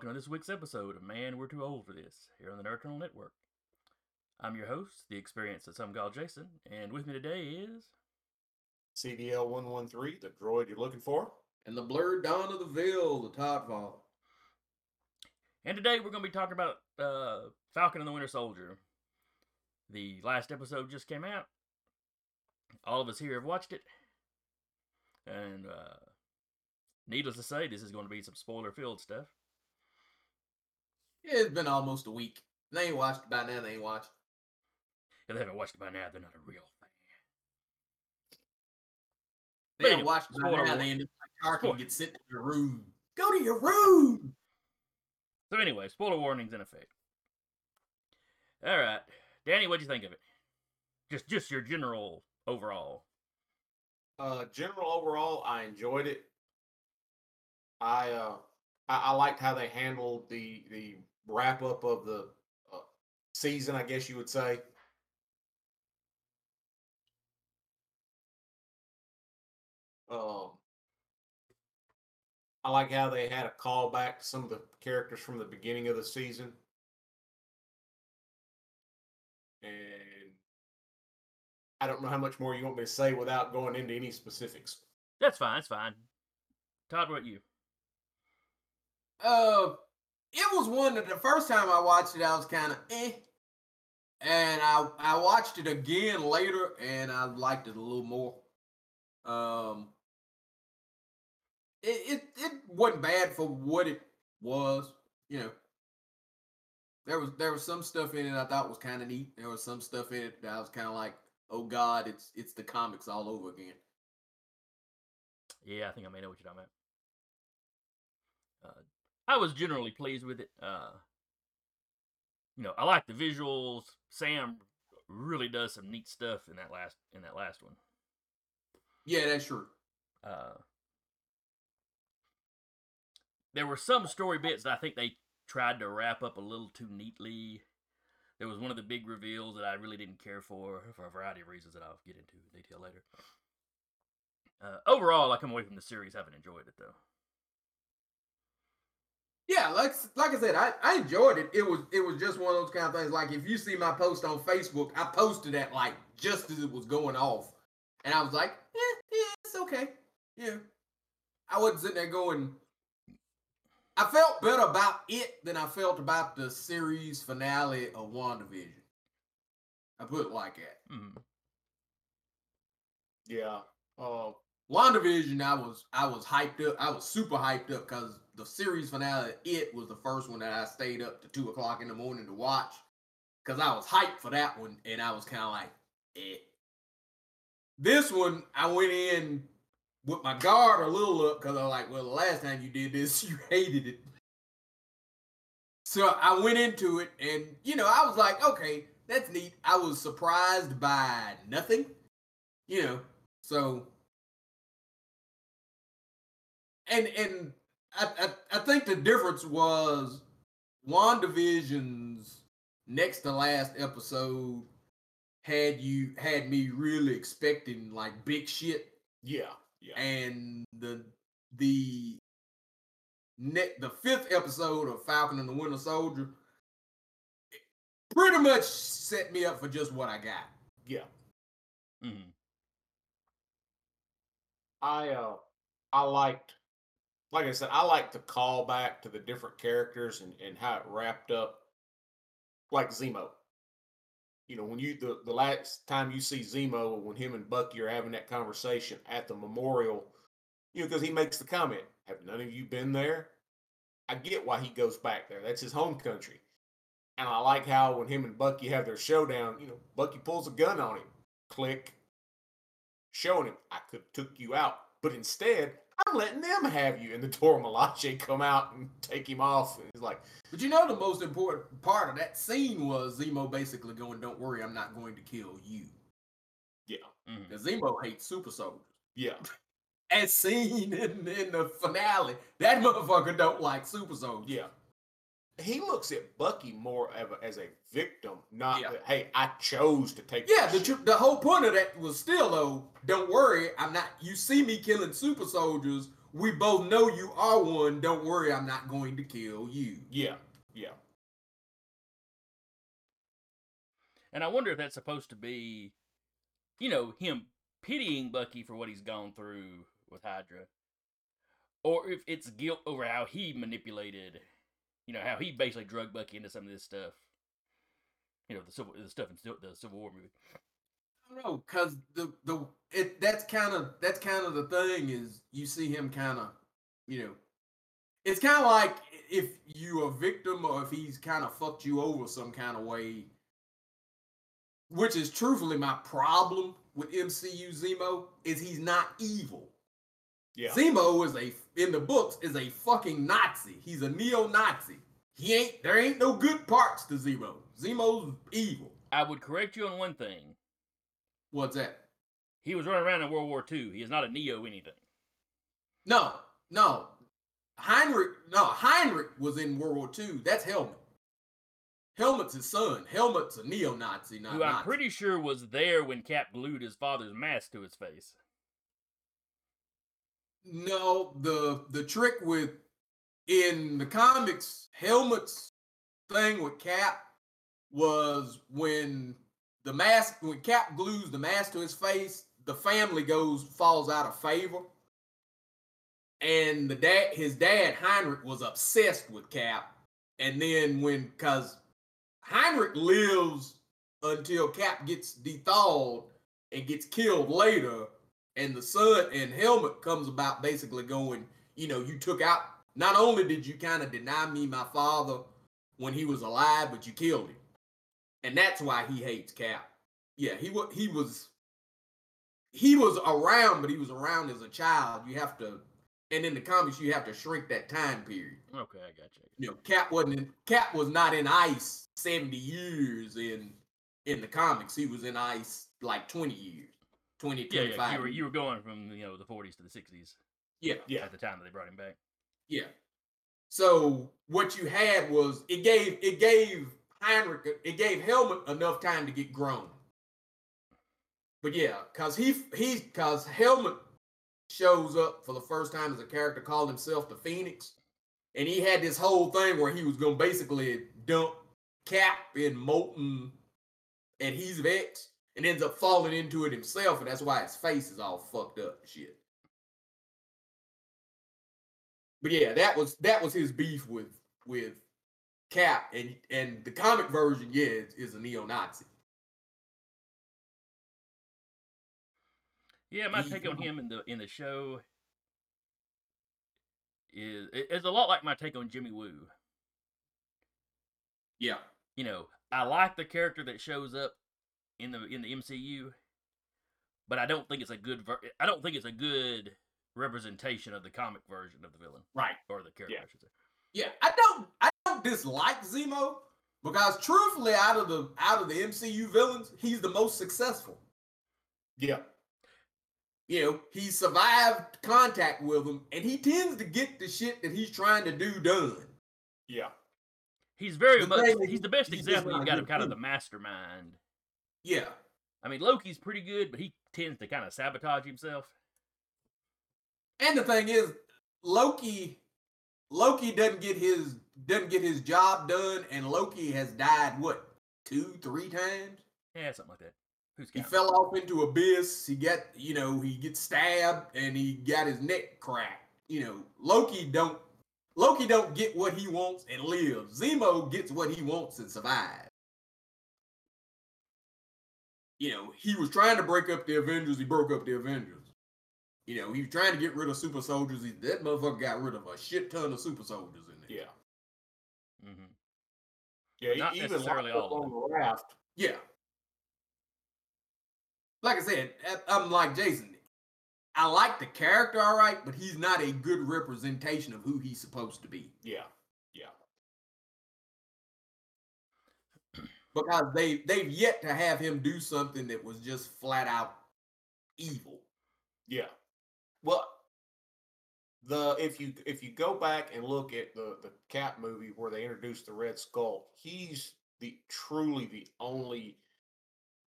Hello, welcome to this week's episode of Man, We're Too Old for This, here on the Nerd Eternal Network. I'm your host, the experience that some call Jason, and with me today is. CDL 113, the droid you're looking for. And the blurred dawn of the veil, the Toddfall. And today we're going to be talking about uh, Falcon and the Winter Soldier. The last episode just came out. All of us here have watched it. And uh, needless to say, this is going to be some spoiler filled stuff. Yeah, it's been almost a week. They ain't watched it by now, they ain't watched. If they haven't watched it by now, they're not a real fan. They But ain't anyway, watched it by now, warning. they end up like Tarkin Spoil- get sent to your room. Go to your room! So anyway, spoiler warnings in effect. All right, Danny, what'd you think of it? Just, just your general overall. Uh, general overall, I enjoyed it. I uh, I, I liked how they handled the the wrap up of the uh, season. I guess you would say. Um, I like how they had a callback to some of the characters from the beginning of the season. And I don't know how much more you want me to say without going into any specifics. That's fine. That's fine. Todd, what about you? Uh, it was one that the first time I watched it, I was kind of eh. And I, I watched it again later and I liked it a little more. Um, it, it, it wasn't bad for what it was, you know. There was there was some stuff in it I thought was kind of neat. There was some stuff in it that I was kind of like, oh god, it's it's the comics all over again. Yeah, I think I may know what you're talking about. I was generally pleased with it. Uh, you know, I like the visuals. Sam really does some neat stuff in that last in that last one. Yeah, that's true. Uh, there were some story bits that I think they tried to wrap up a little too neatly. There was one of the big reveals that I really didn't care for for a variety of reasons that I'll get into in detail later. Uh, overall, I come away from the series having enjoyed it though. Yeah, like like I said, I, I enjoyed it. It was it was just one of those kind of things. Like if you see my post on Facebook, I posted that like just as it was going off, and I was like, eh, yeah, it's okay. Yeah, I wasn't sitting there going. I felt better about it than I felt about the series finale of WandaVision. I put it like that. Mhm. Yeah. Uh, WandaVision, I was I was hyped up. I was super hyped up because the series finale, it was the first one that I stayed up to two o'clock in the morning to watch. Cause I was hyped for that one, and I was kind of like, eh. This one, I went in with my guard a little up because I was like, well, the last time you did this, you hated it. So I went into it, and you know, I was like, okay, that's neat. I was surprised by nothing, you know. So and and I, I I think the difference was WandaVision's next to last episode had you had me really expecting like big shit yeah. Yeah. and the the net the fifth episode of Falcon and the Winter Soldier pretty much set me up for just what I got. yeah. Mhm. I uh I liked like I said, I liked the callback to the different characters and, and how it wrapped up like Zemo. You know, when you the, the last time you see Zemo when him and Bucky are having that conversation at the memorial, you know, because he makes the comment, Have none of you been there? I get why he goes back there. That's his home country. And I like how when him and Bucky have their showdown, you know, Bucky pulls a gun on him. Click showing him I could took you out, but instead I'm letting them have you. And the Dora Milaje come out and take him off. And he's like, But you know the most important part of that scene was Zemo basically going, "Don't worry, I'm not going to kill you." yeah, Mhm. Zemo hates super soldiers. yeah, As seen in, in the finale, that motherfucker don't like super soldiers. yeah. He looks at Bucky more of a, as a victim, not Yeah. that, hey, I chose to take. Yeah, this the the whole point of that was still though, don't worry, I'm not. You see me killing super soldiers we both know you are one. Don't worry, I'm not going to kill you. Yeah, yeah. And I wonder if that's supposed to be, you know, him pitying Bucky for what he's gone through with Hydra, or if it's guilt over how he manipulated, you know, how he basically drug Bucky into some of this stuff. You know, the civil the stuff in the Civil War movie. I don't know, cause the the it that's kind of that's kind of the thing is you see him kind of, you know, it's kind of like if you a victim or if he's kind of fucked you over some kind of way, which is truthfully my problem with MCU Zemo is he's not evil. Yeah. Zemo is a in the books is a fucking Nazi. He's a neo-Nazi. He ain't there ain't no good parts to Zemo. Zemo's evil. I would correct you on one thing. What's that? He was running around in World War II. He is not a neo anything. No, no. Heinrich, no, Heinrich was in World War II. That's Helmut. Helmut's his son. Helmut's a neo-Nazi, not who I'm Nazi. pretty sure was there when Cap glued his father's mask to his face. No, the the trick with in the comics, Helmut's thing with Cap was when the mask when Cap glues the mask to his face, the family goes falls out of favor. And the dad his dad Heinrich was obsessed with Cap. And then when cuz Heinrich lives until Cap gets dethawed and gets killed later and the son and Helmut comes about basically going you know you took out not only did you kind of deny me my father when he was alive but you killed him. And that's why he hates cap yeah he was he was he was around but he was around as a child. You have to and in the comics you have to shrink that time period. Okay, I got you. you know cap wasn't in, cap was not in ice 70 years in in the comics. He was in ice like 20 years 20 Yeah, 25 yeah. You were years. you were going from you know the 40s to the 60s yeah Yeah. at the time that they brought him back. Yeah. So what you had was it gave it gave Heinrich it gave Helmut enough time to get grown. But yeah, cause he he cause Helmut shows up for the first time as a character, called himself the Phoenix, and he had this whole thing where he was gonna basically dump Cap in molten adhesive X and ends up falling into it himself, and that's why his face is all fucked up and shit. But yeah, that was that was his beef with with Cap, and and the comic version, yeah, is, is a neo-Nazi. Yeah, my take on him in the in the show is it- it's a lot like my take on Jimmy Woo. Yeah, You know, I like the character that shows up in the in the MCU, but I don't think it's a good ver- I don't think it's a good representation of the comic version of the villain right. or the character. Yeah. I should say. Yeah, I don't I don't dislike Zemo because truthfully, out of the out of the MCU villains, he's the most successful. Yeah. You know, he survived contact with him, and he tends to get the shit that he's trying to do done. Yeah. He's very The much he's the best he's example. You've got him kind of the dude. mastermind. Yeah, I mean, Loki's pretty good, but he tends to kind of sabotage himself. and the thing is, Loki, Loki doesn't get his doesn't get his job done, and Loki has died what two, three times. Yeah, something like that. Who's He fell off into abyss. He got, you know, he gets stabbed and he got his neck cracked. You know, Loki don't Loki don't get what he wants and lives. Zemo gets what he wants and survives. You know, he was trying to break up the Avengers. He broke up the Avengers. You know, he was trying to get rid of super soldiers. He, that motherfucker got rid of a shit ton of super soldiers in there. Yeah. Mm-hmm. Yeah. Not even necessarily all on the raft. Yeah. Like I said, I'm like Jason. I like the character, all right, but he's not a good representation of who he's supposed to be Yeah. Because they they've yet to have him do something that was just flat out evil. Yeah. Well, the if you if you go back and look at the the Cap movie where they introduced the Red Skull, he's the truly the only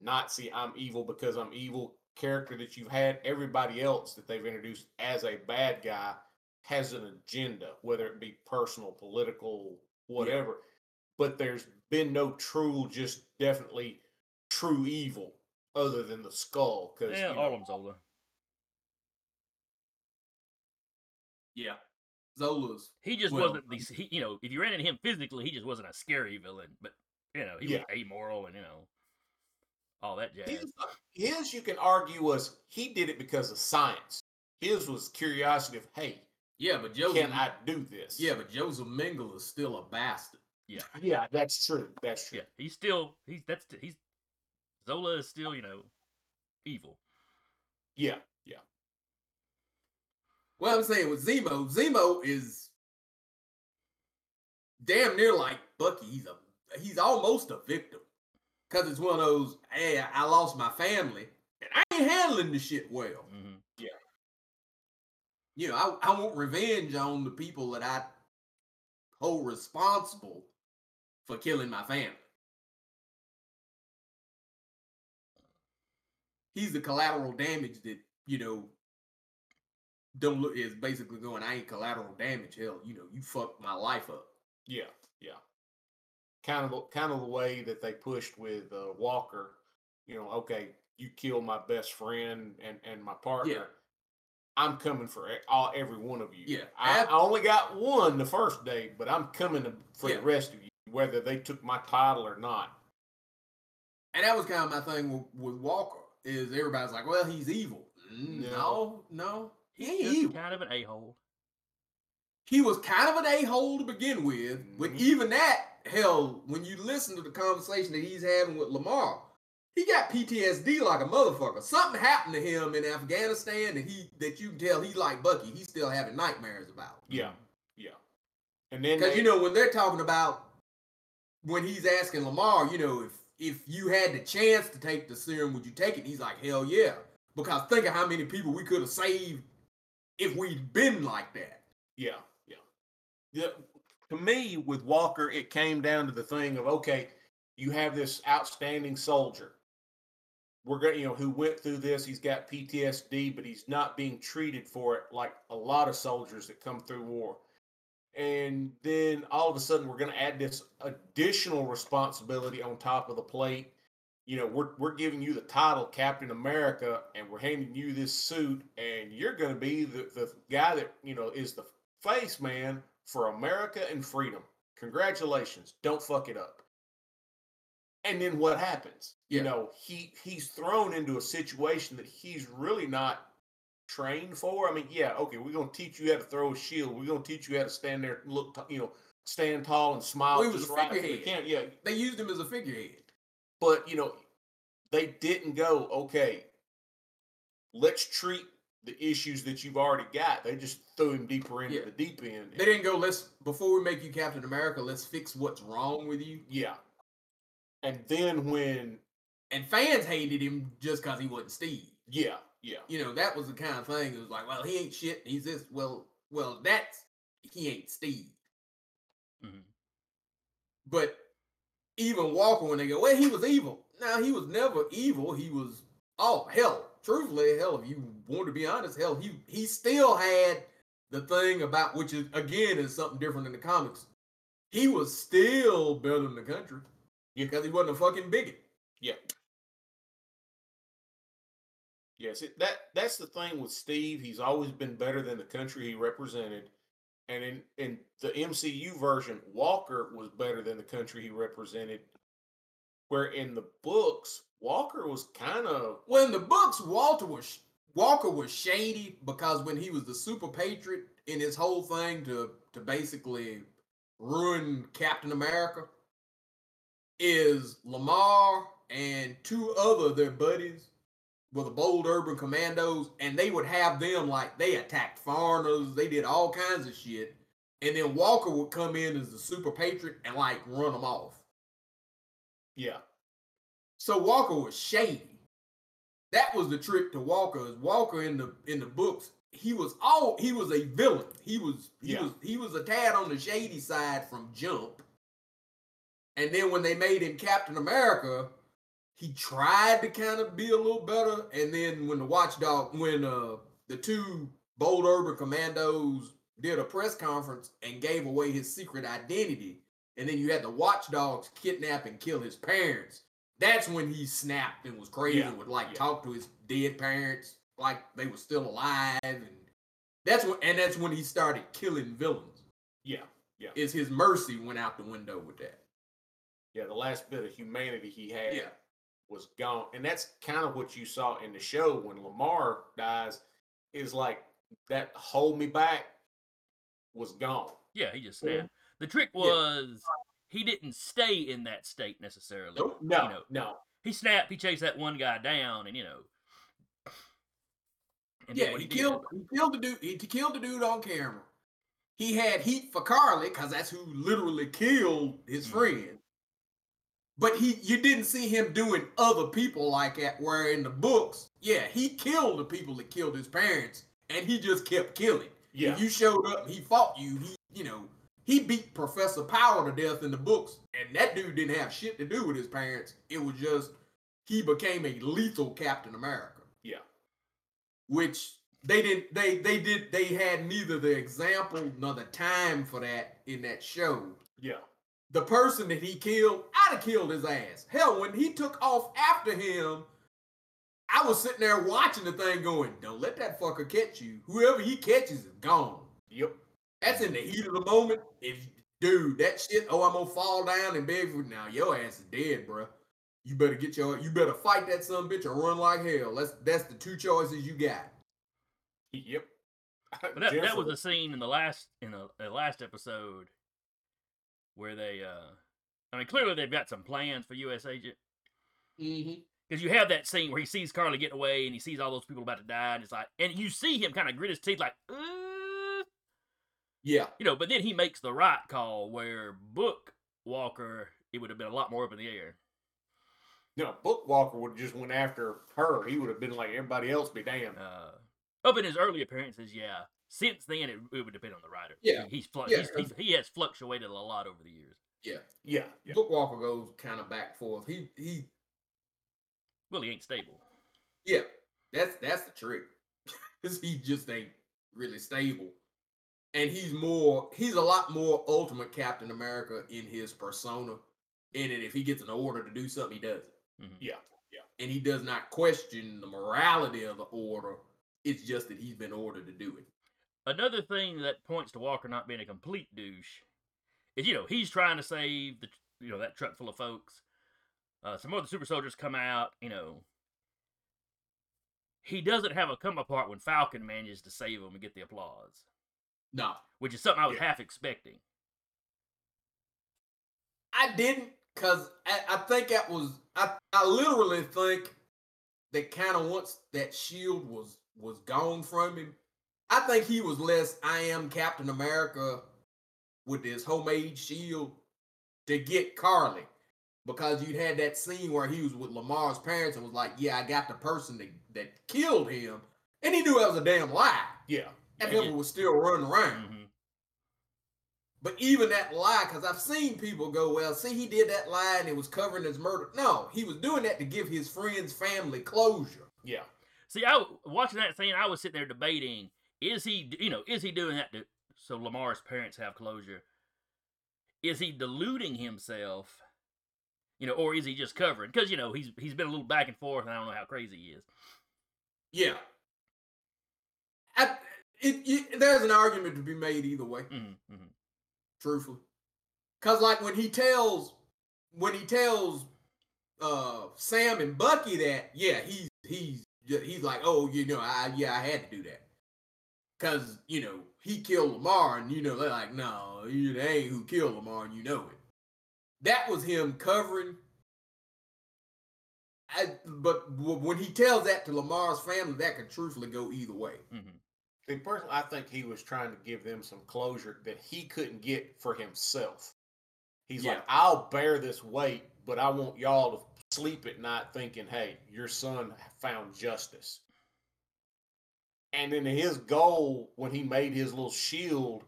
Nazi I'm evil because I'm evil character that you've had. Everybody else that they've introduced as a bad guy has an agenda, whether it be personal, political, whatever. But there's been no true, just definitely true evil other than the skull. Because Yeah, you know, all of them Zola. Yeah. Zola's. He just Well, wasn't the he, you know if you ran into him physically, he just wasn't a scary villain. But you know he Yeah. was amoral and you know all that jazz. his, his, you can argue, was he did it because of science. His was curiosity of, hey, Yeah, but Joseph. can I do this? Yeah, but Josef Mengele is still a bastard. Yeah, yeah, that's true. That's true. Yeah, he's still he's that's he's Zola is still you know evil. Yeah, yeah, Well, I'm saying with Zemo, Zemo is damn near like Bucky. He's a he's almost a victim. Cause it's one of those, hey, I- I lost my family and I ain't handling the shit well. hmm You know, I, I want revenge on the people that I hold responsible for killing my family. He's the collateral damage that, you know, don't look is basically going, I ain't collateral damage. Hell, you know, you fucked my life up. yeah, yeah. Kind of, the- kind of the way that they pushed with uh, Walker. You know, okay, you killed my best friend and and my partner. Yeah. I'm coming for all every one of you. Yeah, I, ab- I only got one the first day, but I'm coming for Yeah. the rest of you, whether they took my title or not. And that was kind of my thing with, with Walker. Is everybody's like, well, he's evil. Mm, No, no, he ain't evil. kind of an a hole. he was kind of an a-hole to begin with. But Mhm. even that, hell, when you listen to the conversation that he's having with Lamar, he got PTSD like a motherfucker. Something happened to him in Afghanistan that he that you can tell he like Bucky. He's still having nightmares about. Yeah, yeah. And then Because you know when they're talking about when he's asking Lamar, you know, if if you had the chance to take the serum, would you take it? He's like, hell yeah. Because think of how many people we could have saved if we'd been like that. Yeah, yeah. Yeah. To me, with Walker, it came down to the thing of okay, you have this outstanding soldier. We're going, you know, who went through this. He's got PTSD, but he's not being treated for it like a lot of soldiers that come through war. And then all of a sudden, we're going to add this additional responsibility on top of the plate. You know, we're we're giving you the title Captain America, and we're handing you this suit, and you're going to be the the guy that you know is the face man for America and freedom. Congratulations! Don't fuck it up. And then what happens? You know, he he's thrown into a situation that he's really not trained for. I mean, yeah, okay, we're gonna teach you how to throw a shield. We're gonna teach you how to stand there, look, t- you know, stand tall and smile. Well, he was just a right figurehead. Yeah, They used him as a figurehead. but you know, they didn't go, okay, let's treat the issues that you've already got. They just threw him deeper into Yeah. the deep end. They didn't go, let's before we make you Captain America, let's fix what's wrong with you. Yeah. And then when And fans hated him just because he wasn't Steve. yeah, yeah. You know, that was the kind of thing. It was like, well, he ain't shit. He's this. Well, well, that's he ain't Steve. Mhm. But even Walker, when they go, well, he was evil. Now he was never evil. He was oh hell. Truthfully, hell, if you want to be honest, hell, he he still had the thing about which is again is something different in the comics. He was still better than the country Yeah. because he wasn't a fucking bigot. Yeah. Yes, it, that that's the thing with Steve. He's always been better than the country he represented. And in, in the MCU version, Walker was better than the country he represented. Where in the books, Walker was kind of Well, in the books, Walter was Walker was shady because when he was the super patriot in his whole thing to to basically ruin Captain America, is Lamar and two other their buddies were the bold urban commandos, and they would have them like they attacked foreigners, they did all kinds of shit, and then Walker would come in as the super patriot and like run them off. yeah, So Walker was shady. That was the trick to Walker. Is Walker in the in the books? He was all he was a villain. He was he Yeah. was he was a tad on the shady side from jump. And then when they made him Captain America, he tried to kind of be a little better. And then when the watchdog, when uh the two bold urban commandos did a press conference and gave away his secret identity, and then you had the watchdogs kidnap and kill his parents. That's when he snapped and was crazy Yeah, and would like yeah. talk to his dead parents like they were still alive, and that's when and that's when he started killing villains. Yeah, yeah. Is his mercy went out the window with that? yeah. The last bit of humanity he had Yeah. Was gone, and that's kind of what you saw in the show when Lamar dies. Is like that hold me back was gone. Yeah, he just Yeah. snapped. The trick Yeah. was he didn't stay in that state necessarily. Nope. No, You know, no. he snapped. He chased that one guy down, and you know. and yeah, he did. killed he killed the dude. He killed the dude on camera. He had heat for Karli because that's who literally killed his Mhm. friend. But he you didn't see him doing other people like that. Where in the books, yeah, he killed the people that killed his parents, and he just kept killing. Yeah, If you showed up, he fought you. He, you know, he beat Professor Power to death in the books, and that dude didn't have shit to do with his parents. It was just he became a lethal Captain America yeah, which they didn't they they did they had neither the example nor the time for that in that show yeah, the person that he killed i'd have killed his ass. Hell when he took off after him i was sitting there watching the thing going don't let that fucker catch you. Whoever he catches is gone. Yep. that's in the heat of the moment. If dude that shit oh i'm gonna fall down and beg for now your ass is dead bruh. you better get your you better fight that son bitch or run like hell. That's that's the two choices you got. Yep. But that, that was the scene in the last in the, the last episode where they. uh I mean, clearly they've got some plans for U.S. Agent mm-hmm. because you have that scene where he sees Karli getting away and he sees all those people about to die, and it's like, and you see him kind of grit his teeth, like, uh, Yeah, you know. But then he makes the right call where Book Walker, it would have been a lot more up in the air. No, Bookwalker would have just went after her. He would have been like everybody else. Be damned. Uh, up in his early appearances, yeah. Since then, it, it would depend on the writer. Yeah. he's, flu- Yeah, he's, he's he has fluctuated a lot over the years. yeah. Yeah, yeah. Bookwalker goes kind of back forth. He he Well, he ain't stable. yeah. That's that's the trick. Cause he just ain't really stable. And he's more he's a lot more ultimate Captain America in his persona. In it, if he gets an order to do something, he does it. Mhm. Yeah, And he does not question the morality of the order. It's just that he's been ordered to do it. Another thing that points to Walker not being a complete douche is, you know, he's trying to save the, you know, that truck full of folks. Uh, some other super soldiers come out, you know. He doesn't have a come apart when Falcon manages to save him and get the applause, No. which is something I was Yeah. half expecting. I didn't because I, I think that was I, I literally think that kind of once that shield was was gone from him, I think he was less I am Captain America with this homemade shield to get Karli. Because you'd had that scene where he was with Lamar's parents and was like, Yeah, I got the person that, that killed him. And he knew that was a damn lie. Yeah. And Yeah. people was still running around. hmm But even that lie, because I've seen people go, well, see, he did that lie and it was covering his murder. No, he was doing that to give his friend's family closure. Yeah. See, I watching that scene, I was sitting there debating: is he, you know, is he doing that to so Lamar's parents have closure? Is he deluding himself, you know, or is he just covering? Because you know he's he's been a little back and forth, and I don't know how crazy he is. Yeah. I, it, it- there's an argument to be made either way, Mm-hmm, hmm truthfully. Because, like, when he tells, when he tells uh Sam and Bucky that, yeah, he's, he's, he's like, oh, you know, I, yeah, I had to do that. Because, you know, he killed Lamar, and, you know, they're like, no, you they ain't who killed Lamar, and you know it. That was him covering. I, but when he tells that to Lamar's family, that could truthfully go either way. hmm See, personally, I think he was trying to give them some closure that he couldn't get for himself. He's Yeah. like, I'll bear this weight, but I want y'all to sleep at night thinking, hey, your son found justice. And then his goal when he made his little shield,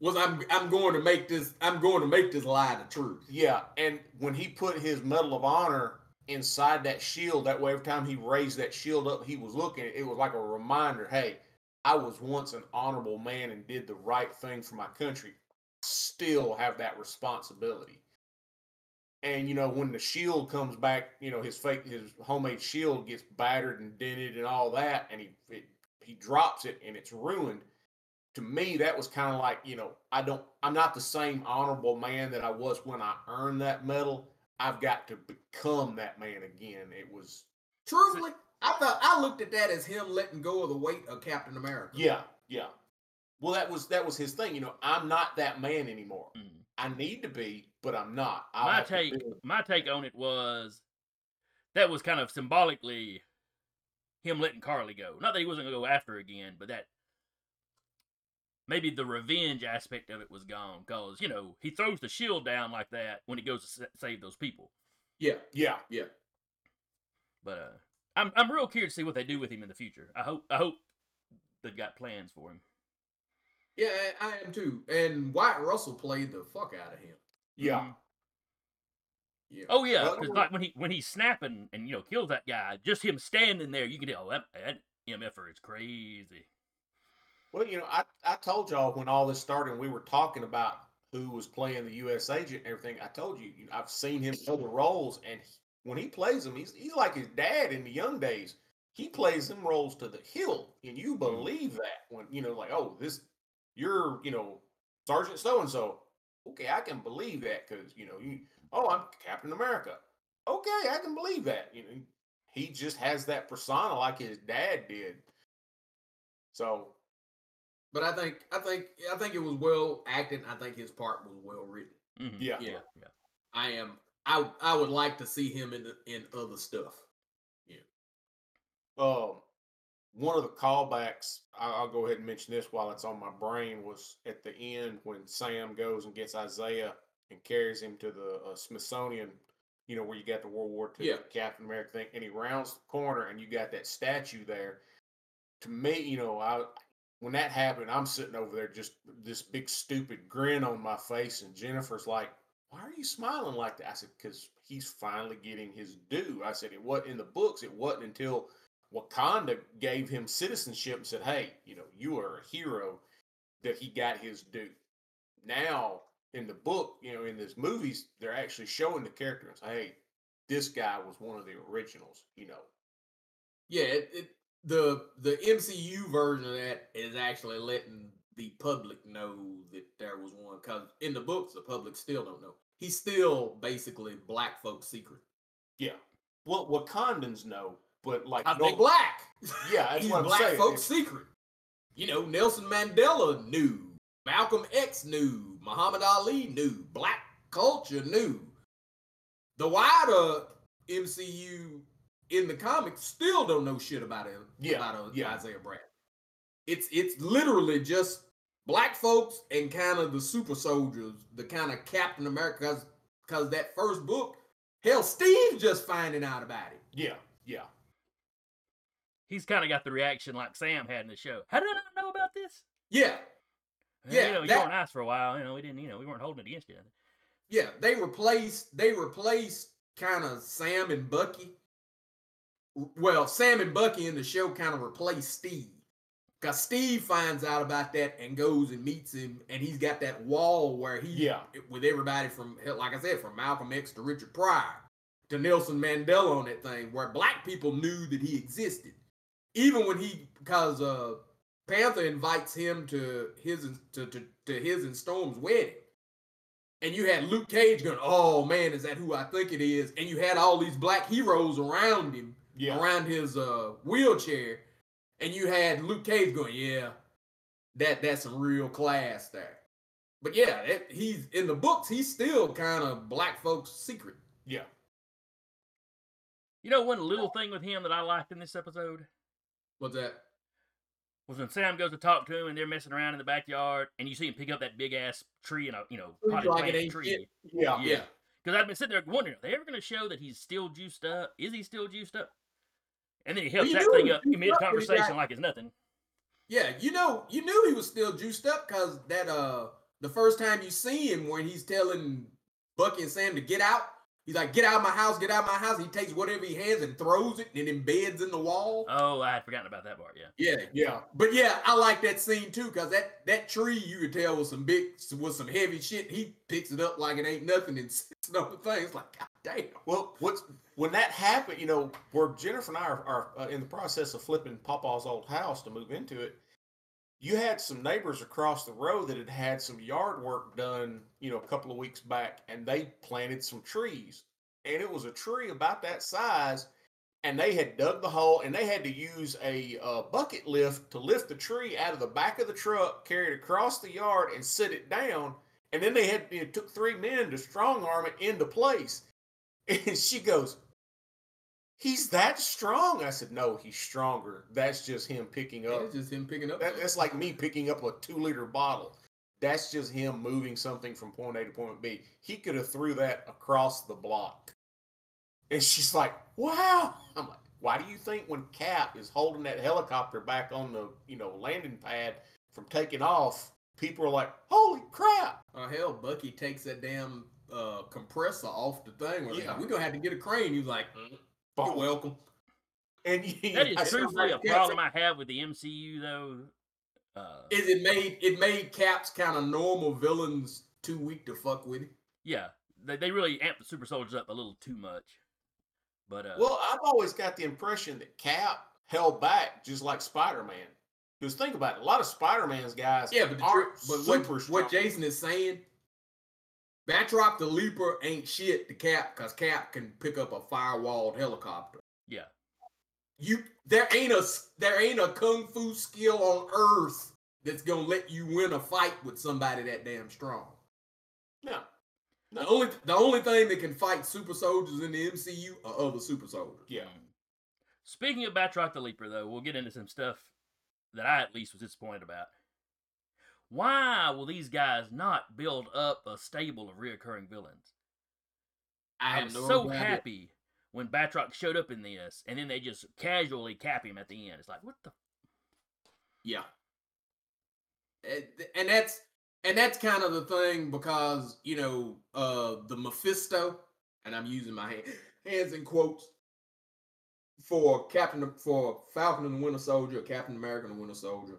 Was I'm I'm going to make this I'm going to make this lie the truth. yeah, and when he put his Medal of Honor inside that shield, that way every time he raised that shield up, he was looking, it was like a reminder, hey, I was once an honorable man and did the right thing for my country, still have that responsibility. And you know, when the shield comes back, you know, his fake his homemade shield gets battered and dented and all that, and he it, he drops it and it's ruined. To me, that was kind of like, you know, I don't I'm not the same honorable man that I was when I earned that medal. I've got to become that man again. It was Truthfully, I thought I looked at that as him letting go of the weight of Captain America. Yeah, yeah. Well, that was that was his thing. You know, I'm not that man anymore. Mm. I need to be, but I'm not. I'll my take my take on it was that was kind of symbolically him letting Karli go. Not that he wasn't gonna go after again, but that maybe the revenge aspect of it was gone because you know he throws the shield down like that when he goes to save those people. Yeah, Yeah, yeah. But uh, I'm I'm real curious to see what they do with him in the future. I hope I hope they've got plans for him. Yeah, I am too. And Wyatt Russell played the fuck out of him. yeah. Mhm. Yeah. Oh yeah, because like when he when he's snapping and you know kills that guy, just him standing there, you can tell oh, that that MFer is crazy. Well, you know, I, I told y'all when all this started, and we were talking about who was playing the U.S. agent and everything. I told you, you know, I've seen him in other roles, and he- when he plays them, he's he's like his dad in the young days. He plays them roles to the hill, and you mm-hmm. believe that when you know, like, oh, this, you're, you know, Sergeant so and so. Okay, I can believe that because you know, you, oh, I'm Captain America. Okay, I can believe that. You know, he just has that persona like his dad did. So But I think I think I think it was well acted. I think his part was well written. Mhm. Yeah. Yeah. yeah. I am I I would like to see him in the, in other stuff. Yeah. Um, one of the callbacks, I- I'll go ahead and mention this while it's on my brain, was at the end when Sam goes and gets Isaiah and carries him to the uh, Smithsonian, you know, where you got the World War II Yeah. Captain America thing, and he rounds the corner and you got that statue there. To me, you know, I when that happened, I'm sitting over there just this big stupid grin on my face, and Jennifer's like, "Why are you smiling like that?" I said, "Because he's finally getting his due." I said, "It wasn't in the books. It wasn't until." Wakanda gave him citizenship and said, "Hey, you know, you are a hero." That he got his due. Now, in the book, you know, in this movies, they're actually showing the character and say, "Hey, this guy was one of the originals." You know, Yeah, it, it the the MCU version of that is actually letting the public know that there was one because in the books the public still don't know. He's still basically black folks' secret. yeah. Well, Wakandans know, but like, I no, black. yeah, that's He's what I'm black saying. folks' secret. You know, Nelson Mandela knew, Malcolm X knew, Muhammad Ali knew, black culture knew. The wider MCU in the comics still don't know shit about him. Yeah, about uh, yeah. Isaiah Brad. It's it's literally just black folks and kind of the super soldiers, the kind of Captain America, because that first book, hell, Steve just finding out about it. Yeah, yeah. He's kind of got the reaction like Sam had in the show. How did I not know about this? Yeah, Well, Yeah, you know, you that- weren't nice for a while. You know, we didn't. You know, we weren't holding it against you. Yeah, they replaced they replaced kind of Sam and Bucky. Well, Sam and Bucky in the show kind of replaced Steve. Cause Steve finds out about that and goes and meets him, and he's got that wall where he Yeah. with everybody from like I said, from Malcolm X to Richard Pryor to Nelson Mandela on that thing, where black people knew that he existed. Even when he because uh Panther invites him to his and- to, to, to his and Storm's wedding. And you had Luke Cage going, Oh man, is that who I think it is? And you had all these black heroes around him, Yeah. around his uh wheelchair. And you had Luke Cage going, Yeah, that that's some real class there. But yeah, it, he's in the books, he's still kind of black folks' secret. Yeah. You know, one little thing with him that I liked in this episode What's that? Was when Sam goes to talk to him and they're messing around in the backyard, and you see him pick up that big ass tree and a you know potted like plant tree. Yeah. Yeah. Because I've been sitting there wondering, are they ever going to show that he's still juiced up? Is he still juiced up? And then he helps you that thing up juiced mid up conversation got- like it's nothing. Yeah, you know, you knew he was still juiced up because that uh the first time you see him when he's telling Bucky and Sam to get out, He's like, get out of my house, get out of my house. He takes whatever he has and throws it and embeds in the wall. Oh, I had forgotten about that part. Yeah. Yeah, yeah. But yeah, I like that scene too, because that that tree you could tell was some big was some heavy shit. He picks it up like it ain't nothing and sits it on the thing. It's like, God damn. Well, what's when that happened? You know, where Jennifer and I are, are uh, in the process of flipping Papa's old house to move into it. You had some neighbors across the road that had had some yard work done, you know, a couple of weeks back, and they planted some trees. And it was a tree about that size, and they had dug the hole, and they had to use a uh, bucket lift to lift the tree out of the back of the truck, carry it across the yard, and sit it down. And then they had it took three men to strong arm it into place. And she goes, He's that strong. I said, No, he's stronger. That's just him picking up. It's just him picking up. That, that's like me picking up a two liter bottle. That's just him moving something from point A to point B. He could have threw that across the block. And she's like, Wow. I'm like, why do you think when Cap is holding that helicopter back on the you know landing pad from taking off, people are like, Holy crap! Oh hell, Bucky takes that damn uh, compressor off the thing. Where yeah. Like, we're gonna have to get a crane. He's like, "Mm, "You're welcome." And you, That I is truthfully a problem I have with the MCU, though. Uh, Is it made it made Cap's kind of normal villains too weak to fuck with? It? yeah, they, they really amped the super soldiers up a little too much. But uh, Well, I've always got the impression that Cap held back just like Spider Man. Because think about it, a lot of Spider Man's guys Yeah, but aren't trick, but super what, strong. what Jason is saying, Batroc the Leaper ain't shit to Cap because Cap can pick up a firewalled helicopter. yeah, You there ain't a there ain't a kung fu skill on earth that's gonna let you win a fight with somebody that damn strong. no. The only the only thing that can fight super soldiers in the MCU are other super soldiers. Yeah. Speaking of Batroc the Leaper, though, we'll get into some stuff that I at least was disappointed about. Why will these guys not build up a stable of reoccurring villains? I I have was no so happy when Batroc showed up in this, and then they just casually cap him at the end. It's like, what the? Yeah. And, and that's and that's kind of the thing because you know uh the Mephisto, and I'm using my hands in quotes for Captain for Falcon and the Winter Soldier, Captain America and the Winter Soldier,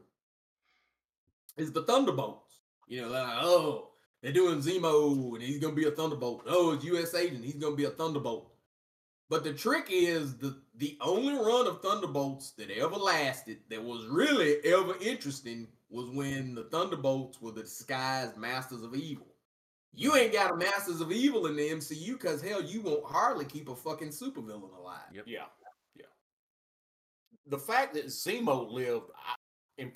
is the Thunderbolts. You know, like, oh, they're doing Zemo and he's gonna be a Thunderbolt. Oh, it's U.S. Agent, he's gonna be a Thunderbolt. But the trick is the the only run of Thunderbolts that ever lasted that was really ever interesting was when the Thunderbolts were the disguised Masters of Evil. You ain't got a Masters of Evil in the MCU because hell, you won't hardly keep a fucking supervillain alive. Yep. Yeah. Yeah. The fact that Zemo lived, I, impressed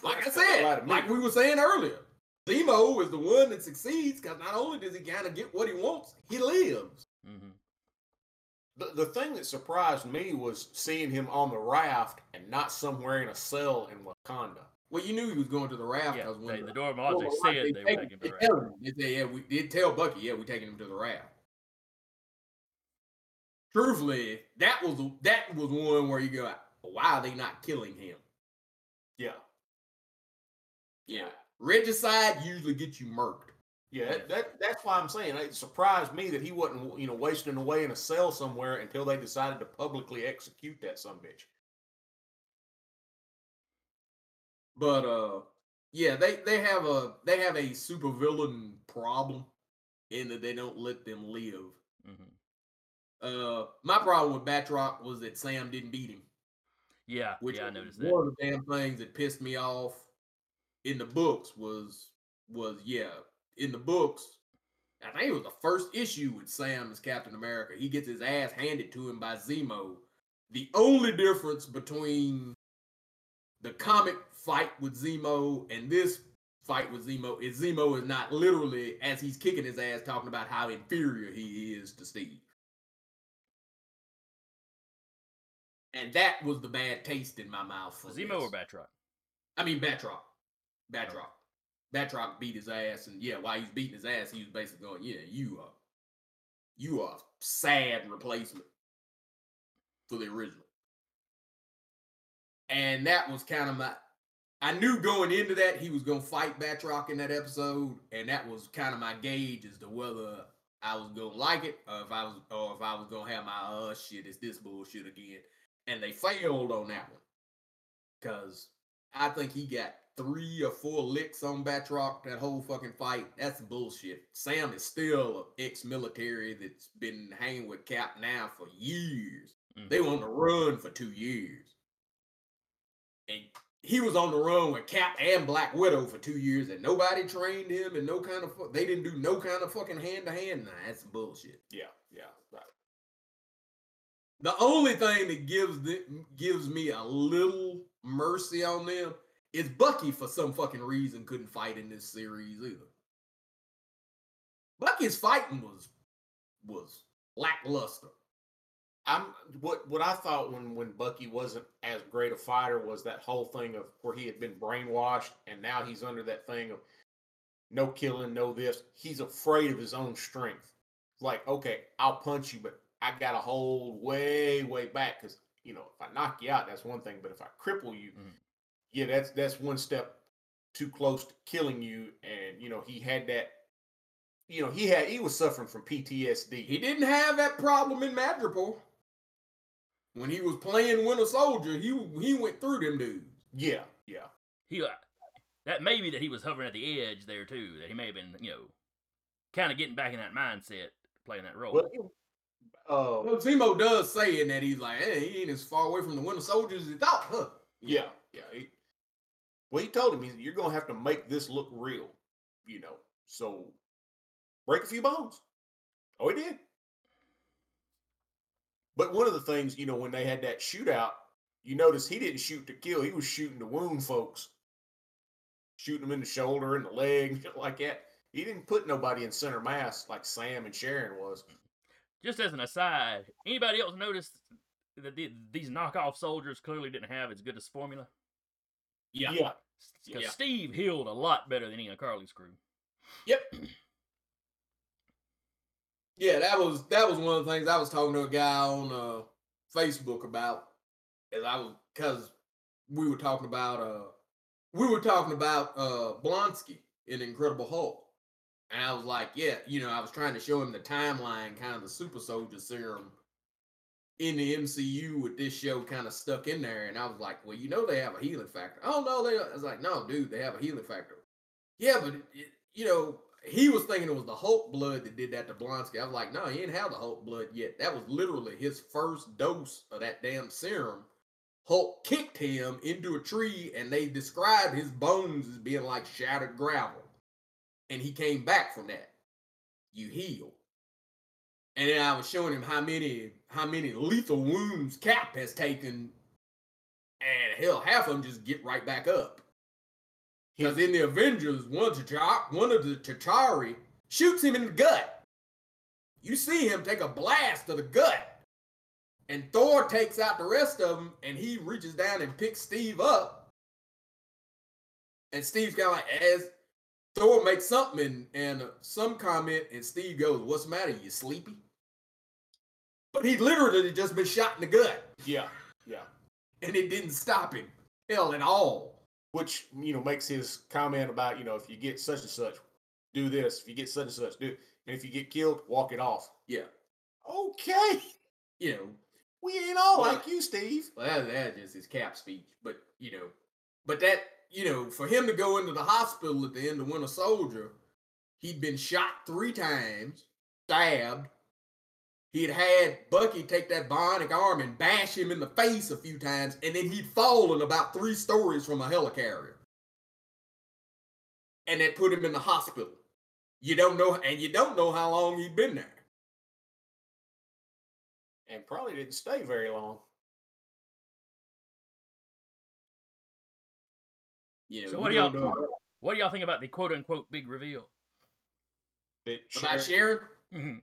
Like I the said, like we were saying earlier, Zemo is the one that succeeds because not only does he kind of get what he wants, he lives. hmm The, the thing that surprised me was seeing him on the raft and not somewhere in a cell in Wakanda. Well, you knew he was going to the raft Yeah, because when they, the, the well, Milaje right, said they were taking him to the raft. him, They say, yeah, we did tell Bucky, yeah, we're taking him to the raft. Truthfully, that was that was one where you go, why are they not killing him? Yeah. Yeah, regicide usually gets you murked. Yeah, that, that that's why I'm saying it surprised me that he wasn't, you know, wasting away in a cell somewhere until they decided to publicly execute that some bitch. But uh, yeah, they they have a they have a supervillain problem in that they don't let them live. hmm Uh, my problem with Batroc was that Sam didn't beat him. Yeah, which yeah, I noticed that. one of the damn things that pissed me off in the books was was yeah in the books i think it was the first issue with sam as captain america he gets his ass handed to him by zemo the only difference between the comic fight with zemo and this fight with zemo is zemo is not literally as he's kicking his ass talking about how inferior he is to steve and that was the bad taste in my mouth for Zemo this. or Batroc? I mean Batroc. Batroc. Batroc beat his ass, and yeah, while he's beating his ass, he was basically going, "Yeah, you are, you are a sad replacement for the original." And that was kind of my. I knew going into that he was going to fight Batroc in that episode, and that was kind of my gauge as to whether I was gonna like it, or if I was, or if I was gonna have my uh shit, it's this bullshit again. And they failed on that one, cause I think he got three or four licks on Batroc that whole fucking fight. That's bullshit. Sam is still an ex-military that's been hanging with Cap now for years. Mhm. They were on the run for two years, and he was on the run with Cap and Black Widow for two years, and nobody trained him, and no kind of they didn't do no kind of fucking hand to hand. Nah, that's bullshit. Yeah, yeah, right. The only thing that gives the, gives me a little mercy on them is Bucky for some fucking reason couldn't fight in this series either. Bucky's fighting was was lackluster. I'm what what I thought when when Bucky wasn't as great a fighter was that whole thing of where he had been brainwashed and now he's under that thing of no killing, no this. He's afraid of his own strength. Like, okay, I'll punch you, but I got to hold way, way back because you know if I knock you out, that's one thing, but if I cripple you, Mhm. Yeah, that's that's one step too close to killing you. And you know he had that. You know he had he was suffering from PTSD. He didn't have that problem in Madripoor. When he was playing Winter Soldier, he he went through them dudes. yeah, yeah. He uh, that may be that he was hovering at the edge there too. That he may have been, you know, kind of getting back in that mindset, playing that role. Well, it- uh, Well, Zemo does say in that he's like, hey, he ain't as far away from the Winter Soldier as he thought, huh? yeah, yeah. He, well, he told him you're gonna have to make this look real, you know. So break a few bones. Oh, he did. But one of the things, you know, when they had that shootout, you notice he didn't shoot to kill; he was shooting to wound folks, shooting them in the shoulder and the leg, shit like that. He didn't put nobody in center mass like Sam and Sharon was. Just as an aside, anybody else notice that the, these knockoff soldiers clearly didn't have as good a formula? Yeah. yeah. Because Yeah. Steve healed a lot better than any of Karli's crew. Yep. Yeah, that was that was one of the things I was talking to a guy on uh Facebook about. As I was because we were talking about uh we were talking about uh Blonsky in Incredible Hulk. And I was like, yeah, you know, I was trying to show him the timeline, kind of the super soldier serum in the MCU with this show kind of stuck in there. And I was like, well, you know, they have a healing factor. Oh, no, they, I was like, no, dude, they have a healing factor. Yeah, but, you know, he was thinking it was the Hulk blood that did that to Blonsky. I was like, no, he didn't have the Hulk blood yet. That was literally his first dose of that damn serum. Hulk kicked him into a tree, and they described his bones as being like shattered gravel. And he came back from that. You heal. And then I was showing him how many how many lethal wounds Cap has taken, and hell, half of them just get right back up. Because in the Avengers, one one of the Chitauri shoots him in the gut. You see him take a blast to the gut, and Thor takes out the rest of them, and he reaches down and picks Steve up. And Steve's kind of like, as Thor makes something and, and some comment, and Steve goes, "What's the matter? You sleepy?" But he literally just been shot in the gut, Yeah, yeah. and it didn't stop him, hell at all. Which you know makes his comment about you know if you get such and such, do this. If you get such and such, do. it. And if you get killed, walk it off. Yeah, Okay, you know, we ain't all Well- like you, Steve. Well, that, that just his cap speech, but you know, but that you know, for him to go into the hospital at the end of Winter Soldier, he'd been shot three times, stabbed. He'd had Bucky take that bionic arm and bash him in the face a few times, and then he'd fallen about three stories from a helicarrier, and that put him in the hospital. You don't know, and you don't know how long he'd been there. And probably didn't stay very long. Yeah. So what do y'all know what do y'all think about the quote unquote big reveal? That about Sharon- Sharon. hmm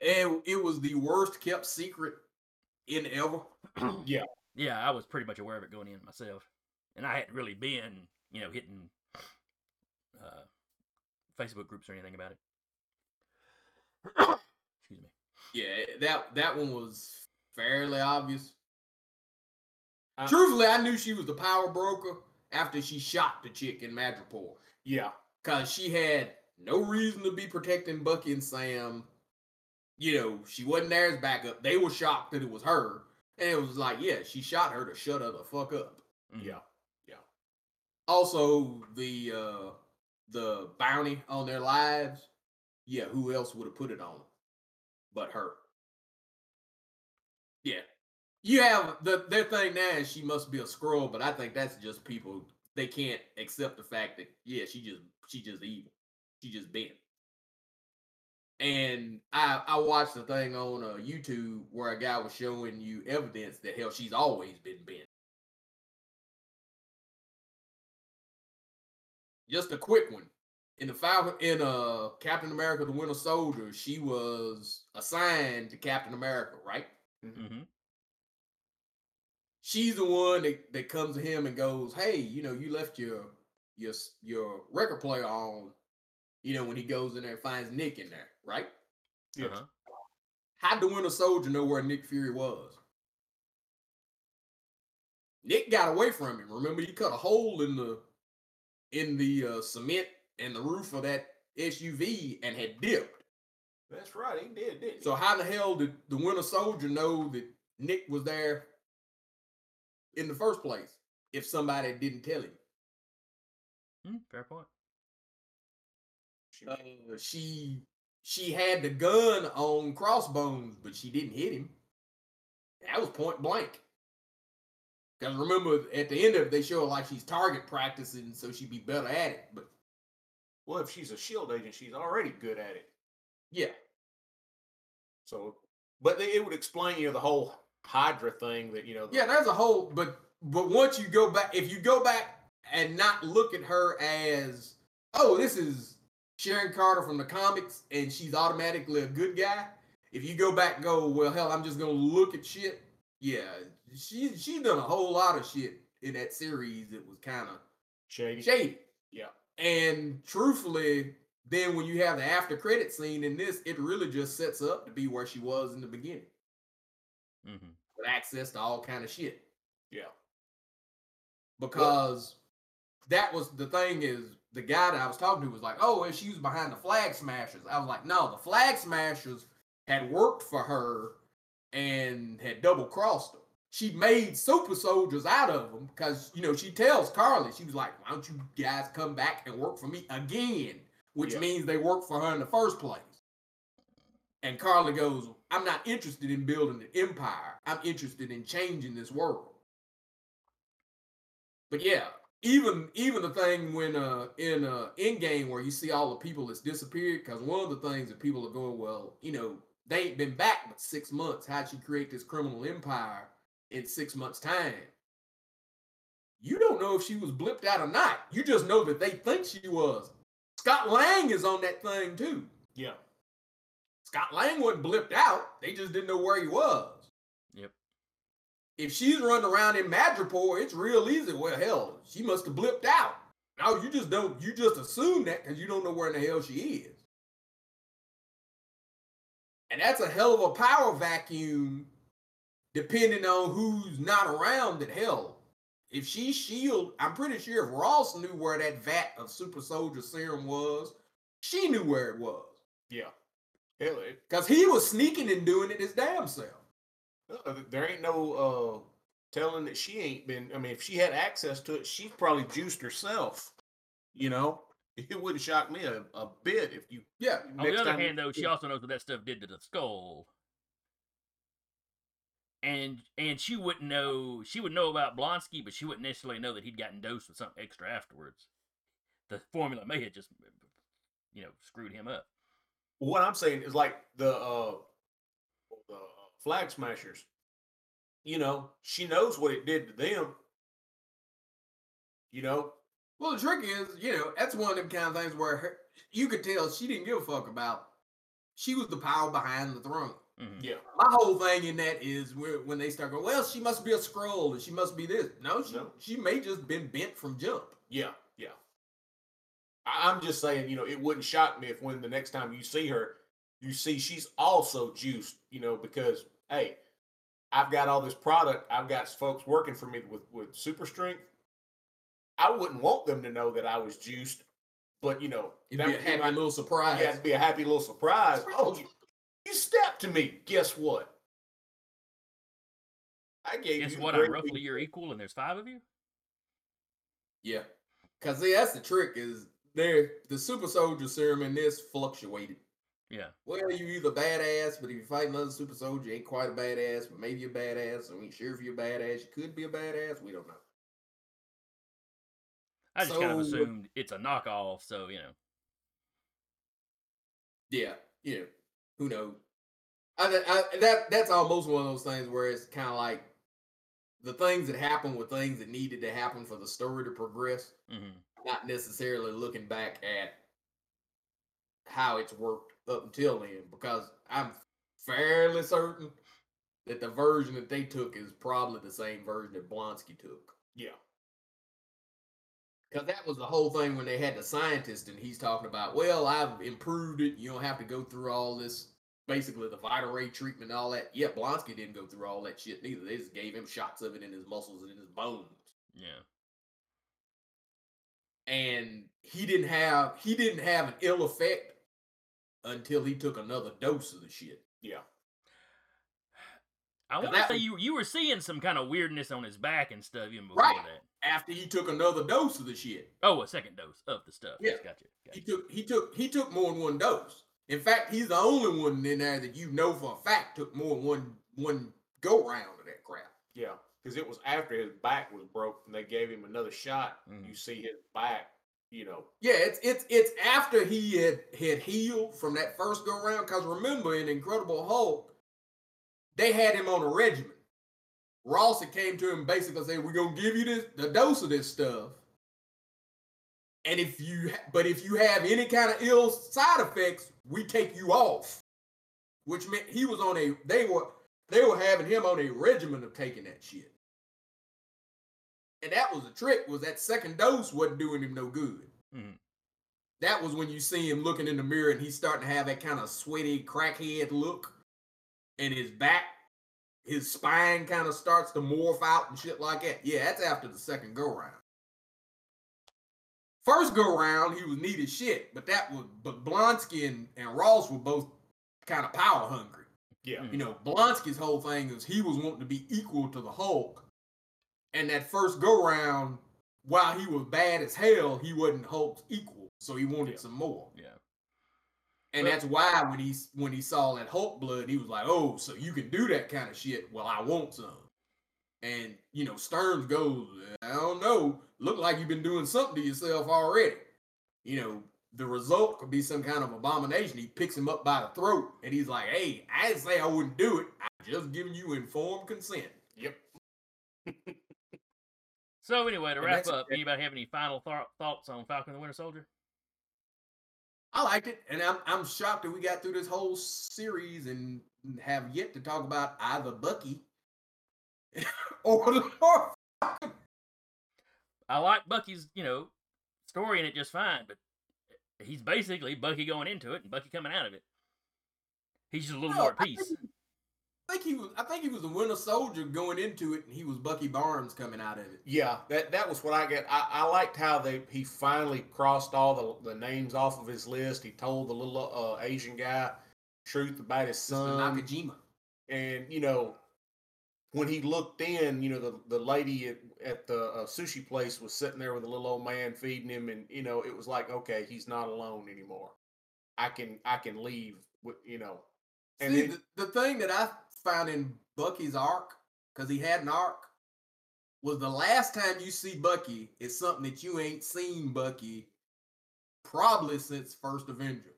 And it was the worst kept secret in ever. Yeah, Yeah, I was pretty much aware of it going in myself, and I hadn't really been, you know, hitting uh, Facebook groups or anything about it. Excuse me. Yeah, that that one was fairly obvious. Uh, Truthfully, I knew she was the power broker after she shot the chick in Madripoor. yeah, Cause she had no reason to be protecting Bucky and Sam. You know, she wasn't there as backup. They were shocked that it was her. And it was like, yeah, she shot her to shut her the fuck up. Mhm. Yeah. Also, the uh the bounty on their lives, yeah, who else would have put it on them but her? Yeah. You have the their thing now is she must be a Skrull, but I think that's just people they can't accept the fact that yeah, she just she just evil. She just bent. And I I watched the thing on uh, YouTube where a guy was showing you evidence that hell she's always been bent. Just a quick one. In the Falcon, in uh Captain America: The Winter Soldier, she was assigned to Captain America, right? Mhm. She's the one that, that comes to him and goes, "Hey, you know, you left your your your record player on." You know, when he goes in there and finds Nick in there, right? Yeah. Uh-huh. How'd the Winter Soldier know where Nick Fury was? Nick got away from him. Remember, he cut a hole in the in the uh, cement and the roof of that SUV and had dipped. That's right. He did, didn't he? So how the hell did the Winter Soldier know that Nick was there in the first place if somebody didn't tell him? Mm, fair point. Uh, she she had the gun on Crossbones, but she didn't hit him. That was point blank. Because remember, at the end of it, they show her like she's target practicing, so she'd be better at it. But well, if she's a shield agent, she's already good at it. yeah, So, but they, it would explain, you know, the whole Hydra thing that you know. the- yeah, there's a whole. But but once you go back, if you go back and not look at her as, oh, this is Sharon Carter from the comics, and she's automatically a good guy. If you go back and go, well, hell, I'm just gonna look at shit. Yeah, she she's done a whole lot of shit in that series It was kind of shady. shady. Yeah. And truthfully, then when you have the after credit scene in this, it really just sets up to be where she was in the beginning hmm with access to all kind of shit. Yeah. Because that was the thing is the guy that I was talking to was like, oh, well, she was behind the flag smashers. I was like, no, the flag smashers had worked for her and had double crossed her. She made super soldiers out of them because you know she tells Karli she was like, "Why don't you guys come back and work for me again?" Which Yeah. means they worked for her in the first place. And Karli goes, "I'm not interested in building an empire. I'm interested in changing this world." But yeah, even even the thing when uh in uh Endgame where you see all the people that's disappeared, because one of the things that people are going, well, you know, they ain't been back but six months. How'd she create this criminal empire in six months' time? You don't know if she was blipped out or not. You just know that they think she was. Scott Lang is on that thing too. Yeah. Scott Lang wasn't blipped out. They just didn't know where he was. If she's running around in Madripoor, it's real easy. Well, hell, she must have blipped out. No, you just don't. You just assume that because you don't know where in the hell she is. And that's a hell of a power vacuum, depending on who's not around. That hell, if she's Shield, I'm pretty sure if Ross knew where that vat of super soldier serum was, she knew where it was. Yeah. Hell, Because he was sneaking and doing it his damn self. Uh, there ain't no uh telling that she ain't been. I mean, if she had access to it, she's probably juiced herself. You know, it wouldn't shock me a, a bit if you. Yeah. On the other time you- hand, though, she also knows what that stuff did to the skull, and and she wouldn't know. She would know about Blonsky, but she wouldn't necessarily know that he'd gotten dosed with something extra afterwards. The formula may have just, you know, screwed him up. What I'm saying is like the the uh, flag smashers. You know, she knows what it did to them. You know, Well, the trick is, you know, that's one of them kind of things where her, you could tell she didn't give a fuck about. She was the power behind the throne. Mhm. yeah, My whole thing in that is when they start going, well, she must be a Skrull and she must be this. No, she, No. she may just been bent from jump. yeah, yeah. I, I'm just saying, you know, it wouldn't shock me if when the next time you see her, you see she's also juiced. You know, because hey, I've got all this product. I've got folks working for me with with super strength. I wouldn't want them to know that I was juiced But you know, It'd be a that- happy might- little surprise. yeah, it'd be a happy little surprise. Oh, you, you stepped to me. Guess what? I gave Guess you what? I'm roughly your equal, and there's five of you. Yeah. Cause that's the trick is there the super soldier serum in this fluctuated. Yeah. Well, you're either badass, but if you fight another super soldier, you ain't quite a badass, but maybe you're a badass. So we ain't sure if you're a badass. You could be a badass. We don't know. I just kind of assumed it's a knockoff, so you know. Yeah, you know, who knows? I, I that that's almost one of those things where it's kind of like the things that happen were things that needed to happen for the story to progress, hmm not necessarily looking back at how it's worked up until then. Because I'm fairly certain that the version that they took is probably the same version that Blonsky took. Yeah. Because that was the whole thing when they had the scientist, and he's talking about, well, I've improved it. You don't have to go through all this, basically the vital ray treatment and all that. Yeah, Blonsky didn't go through all that shit neither. They just gave him shots of it in his muscles and in his bones. Yeah. And he didn't have he didn't have an ill effect until he took another dose of the shit. Yeah. I want to say you you were seeing some kind of weirdness on his back and stuff even before Right. that. After he took another dose of the shit. Oh, a second dose of the stuff. Yeah. Gotcha. He took he took he took more than one dose. In fact, he's the only one in there that you know for a fact took more than one one go round of that crap. Yeah. Because it was after his back was broke and they gave him another shot. Mhm. You see his back, you know. Yeah, it's it's it's after he had had healed from that first go round. Because remember, in Incredible Hulk, they had him on a regimen. Ross had came to him basically said, "We're gonna give you this the dose of this stuff, and if you but if you have any kind of ill side effects, we take you off." Which meant he was on a they were they were having him on a regimen of taking that shit. And that was the trick, was that second dose wasn't doing him no good. Mhm. That was when you see him looking in the mirror and he's starting to have that kind of sweaty crackhead look. And his back, his spine kind of starts to morph out and shit like that. Yeah, that's after the second go round. First go round, he was neat as shit, but that was but Blonsky and, and Ross were both kind of power hungry. Yeah. You know, Blonsky's whole thing is he was wanting to be equal to the Hulk. And that first go round, while he was bad as hell, he wasn't Hulk's equal. So he wanted Yeah. some more. Yeah. And Well- that's why when he when he saw that Hulk blood, he was like, "Oh, so you can do that kind of shit? Well, I want some." And you know, Sterns goes, "I don't know. Look like you've been doing something to yourself already." You know, the result could be some kind of abomination. He picks him up by the throat, and he's like, "Hey, I didn't say I wouldn't do it. I'm just giving you informed consent." Yep. So anyway, to wrap up, anybody have any final thought thoughts on Falcon the Winter Soldier? I liked it, and I'm I'm shocked that we got through this whole series and have yet to talk about either Bucky or I like Bucky's, you know, story in it just fine, but he's basically Bucky going into it and Bucky coming out of it. He's just a little No, more at I peace. I think he was. I think he was the Winter Soldier going into it, and he was Bucky Barnes coming out of it. Yeah, that that was what I get. I, I liked how they he finally crossed all the, the names off of his list. He told the little uh, Asian guy truth about his Mr. son, Nakajima. and you know when he looked in, you know the the lady at, at the uh, sushi place was sitting there with a little old man feeding him, and you know it was like okay, he's not alone anymore. I can I can leave. With, you know, and See, the, the thing that I found in Bucky's arc, because he had an arc, was the last time you see Bucky is something that you ain't seen Bucky probably since First Avenger.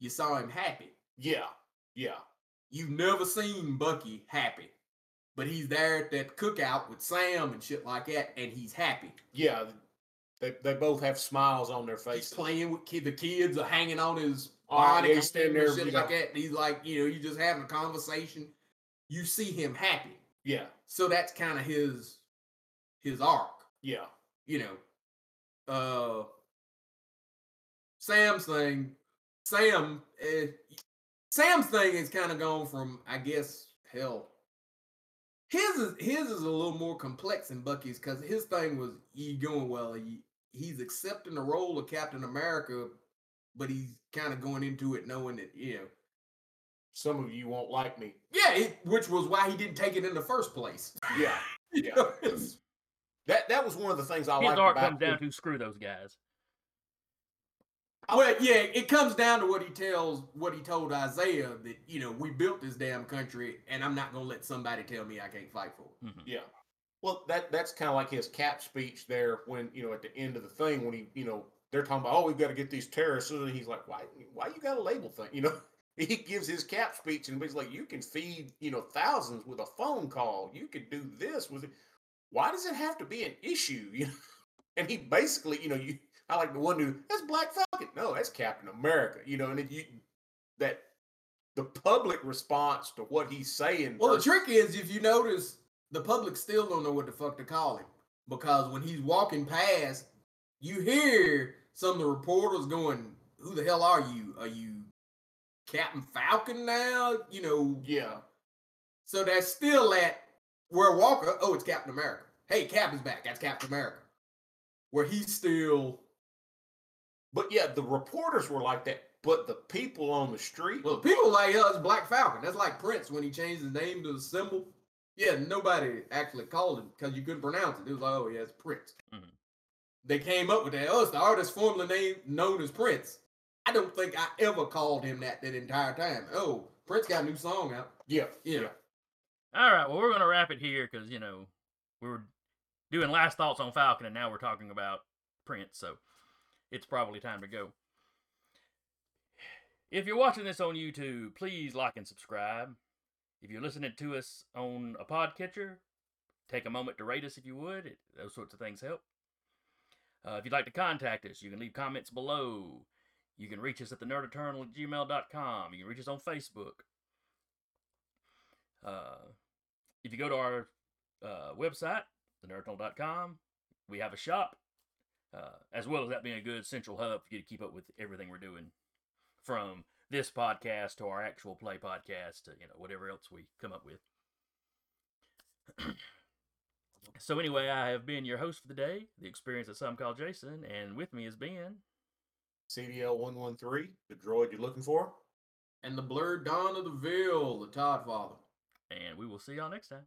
You saw him happy. yeah, yeah, You've never seen Bucky happy. But he's there at that cookout with Sam and shit like that, and he's happy. yeah. They they both have smiles on their He's faces. playing with kids. The kids are hanging on his Oh, yeah, he's standing there, shit like that. He's like, you know, you just having a conversation. You see him happy. Yeah, So that's kind of his his arc, yeah, you know. Uh Sam's thing, Sam, eh, Sam's thing is kind of gone from, I guess, hell. His is his is a little more complex than Bucky's because his thing was you going well. He, he's accepting the role of Captain America, but he's kind of going into it knowing that you know, Some of you won't like me. yeah, it, which was why he didn't take it in the first place. Yeah. Yeah. That that was one of the things I His liked art about comes down to screw those guys. Well, yeah, it comes down to what he tells, what he told Isaiah that you know we built this damn country, and I'm not gonna let somebody tell me I can't fight for it. Mhm. Yeah. Well, that that's kind of like his cap speech there when you know at the end of the thing when he you know they're talking about oh we've got to get these terrorists. And he's like why why you got to label thing you know? He gives his cap speech and he's like you can feed you know thousands with a phone call. You could do this with it. Why does it have to be an issue? You know? And he basically you know you I like the one dude that's Black Falcon. No that's Captain America you know? And it, you that the public response to what he's saying Well, the versus- trick is if you notice, the public still don't know what the fuck to call him. Because when he's walking past, you hear some of the reporters going, "Who the hell are you? Are you Captain Falcon now?" You know, yeah So that's still at where Walker, oh, it's Captain America. Hey, Cap is back. That's Captain America. Where he's still, But yeah, the reporters were like that. But the people on the street, well, people like us, Black Falcon. That's like Prince when he changed his name to the symbol. Yeah, nobody actually called him because you couldn't pronounce it. It was like, oh, yeah, it's Prince. Mhm. They came up with that. Oh, it's the artist formerly named known as Prince. I don't think I ever called him that that entire time. Oh, Prince got a new song out. yeah, Yeah. All right, well, we're going to wrap it here because, you know, we were doing last thoughts on Falcon and now we're talking about Prince, so it's probably time to go. If you're watching this on YouTube, please like and subscribe. If you're listening to us on a podcatcher, take a moment to rate us if you would. It, those sorts of things help. Uh, if you'd like to contact us, you can leave comments below. You can reach us at the nerdeternal at gmail.com. You can reach us on Facebook. Uh, if you go to our uh, website, thenerdeternal.com, we have a shop, uh, as well as that being a good central hub for you to keep up with everything we're doing, from this podcast to our actual play podcast to you know whatever else we come up with. so anyway, I have been your host for the day, the experience that some call Jason, and with me has been. CDL one one three, the droid you're looking for. And the blurred dawn of the veil, the Todd Father. And we will see y'all next time.